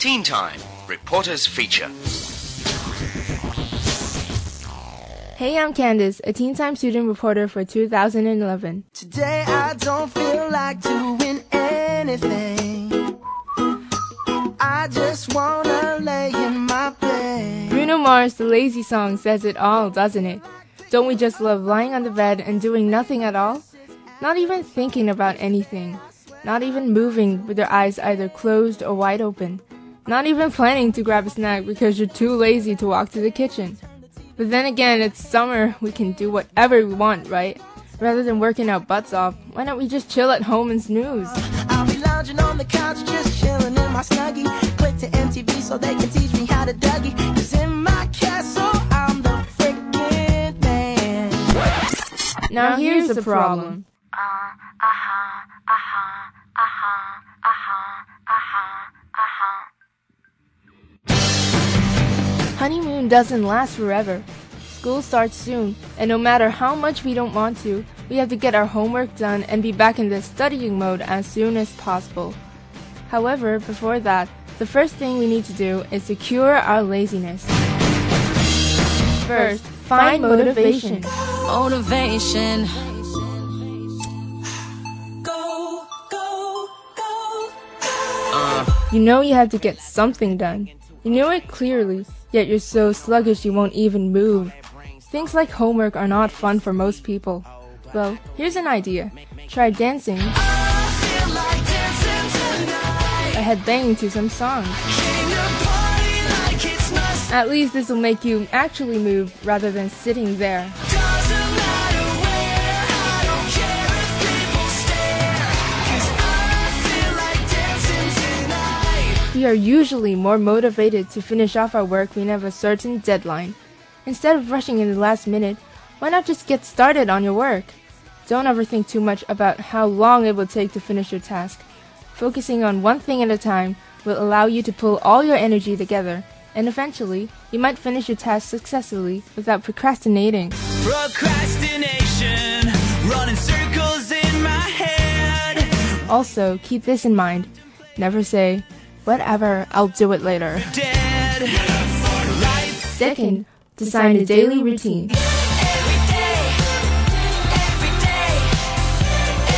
Teen Time Reporters Feature. Hey, I'm Candace, a Teen Time student reporter for 2011. Today I don't feel like doing anything. I just wanna lay in my bed. Bruno Mars' The Lazy Song says it all, doesn't it? Don't we just love lying on the bed and doing nothing at all? Not even thinking about anything. Not even moving with your eyes either closed or wide open. Not even planning to grab a snack because you're too lazy to walk to the kitchen. But then again, it's summer, we can do whatever we want, right? Rather than working our butts off, why don't we just chill at home and snooze? I'll be lounging on the couch, just chilling in my snuggie. Click to MTV so they can teach me how to Dougie. Cause in my castle, I'm the freaking man. Now here's the problem. Honeymoon doesn't last forever. School starts soon, and no matter how much we don't want to, we have to get our homework done and be back in the studying mode as soon as possible. However, before that, the first thing we need to do is to cure our laziness. First, find motivation. motivation. You know you have to get something done. You know it clearly, yet you're so sluggish you won't even move. Things like homework are not fun for most people. Well, here's an idea. Try dancing or headbanging to some songs. At least this will make you actually move rather than sitting there. We are usually more motivated to finish off our work when we have a certain deadline. Instead of rushing in the last minute, why not just get started on your work? Don't ever think too much about how long it will take to finish your task. Focusing on one thing at a time will allow you to pull all your energy together, and eventually, you might finish your task successfully without procrastinating. Procrastination, running circles in my head. Also, keep this in mind. Never say, whatever, I'll do it later. Dead. Second, design a daily routine. Every day, every day,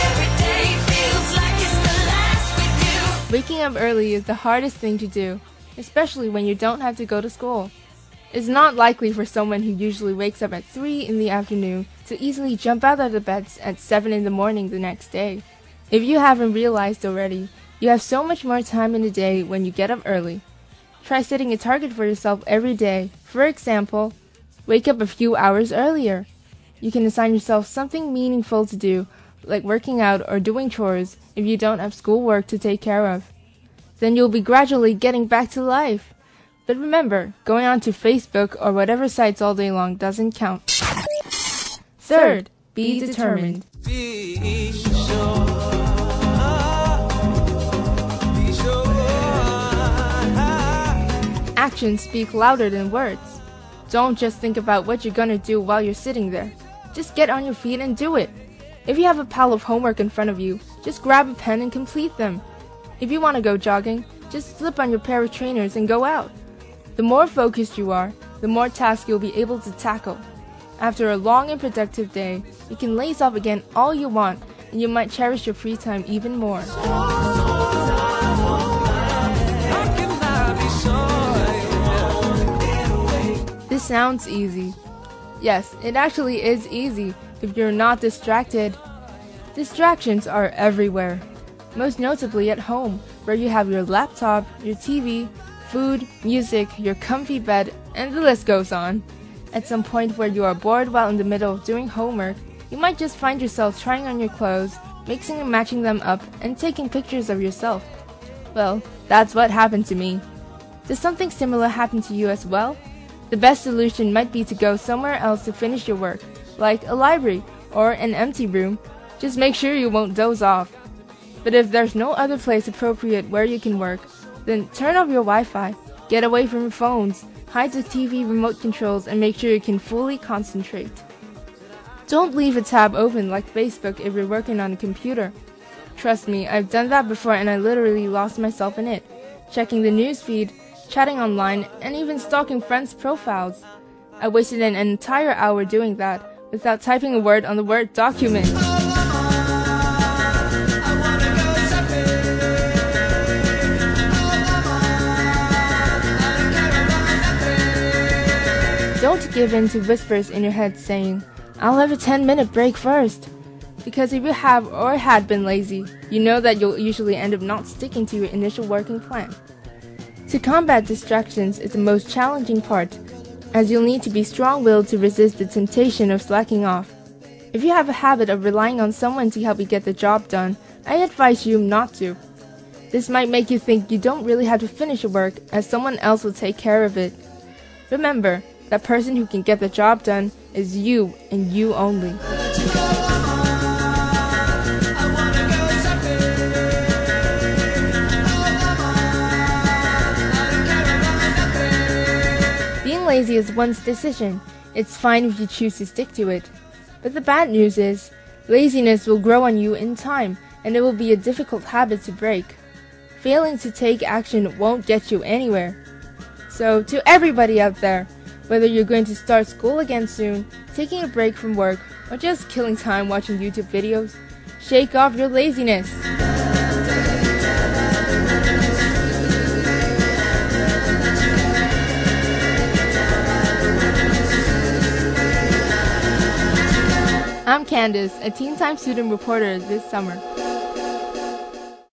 every day feels like it's the last with you. Waking up early is the hardest thing to do, especially when you don't have to go to school. It's not likely for someone who usually wakes up at 3 in the afternoon to easily jump out of the bed at 7 in the morning the next day. If you haven't realized already, you have so much more time in the day when you get up early. Try setting a target for yourself every day. For example, wake up a few hours earlier. You can assign yourself something meaningful to do, like working out or doing chores if you don't have schoolwork to take care of. Then you'll be gradually getting back to life. But remember, going on to Facebook or whatever sites all day long doesn't count. Third, be determined. be sure. Actions speak louder than words. Don't just think about what you're gonna do while you're sitting there. Just get on your feet and do it. If you have a pile of homework in front of you, just grab a pen and complete them. If you want to go jogging, just slip on your pair of trainers and go out. The more focused you are, the more tasks you'll be able to tackle. After a long and productive day, you can laze off again all you want, and you might cherish your free time even more. Sounds easy. Yes, it actually is easy if you're not distracted. Distractions are everywhere, most notably at home, where you have your laptop, your TV, food, music, your comfy bed, and the list goes on. At some point where you are bored while in the middle of doing homework, you might just find yourself trying on your clothes, mixing and matching them up, and taking pictures of yourself. Well, that's what happened to me. Does something similar happen to you as well? The best solution might be to go somewhere else to finish your work, like a library or an empty room. Just make sure you won't doze off. But if there's no other place appropriate where you can work, then turn off your Wi Fi, get away from your phones, hide the TV remote controls, and make sure you can fully concentrate. Don't leave a tab open like Facebook if you're working on a computer. Trust me, I've done that before and I literally lost myself in it. checking the newsfeed, chatting online, and even stalking friends' profiles. I wasted an entire hour doing that without typing a word on the Word document. Don't give in to whispers in your head saying, I'll have a 10 minute break first. Because if you have or had been lazy, you know that you'll usually end up not sticking to your initial working plan. To combat distractions is the most challenging part, as you'll need to be strong willed to resist the temptation of slacking off. If you have a habit of relying on someone to help you get the job done, I advise you not to. This might make you think you don't really have to finish your work, as someone else will take care of it. Remember, that person who can get the job done is you and you only. Lazy is one's decision. It's fine if you choose to stick to it. But the bad news is, laziness will grow on you in time and it will be a difficult habit to break. Failing to take action won't get you anywhere. So, to everybody out there, whether you're going to start school again soon, taking a break from work, or just killing time watching YouTube videos, shake off your laziness. I'm Candace, a Teen Time student reporter this summer.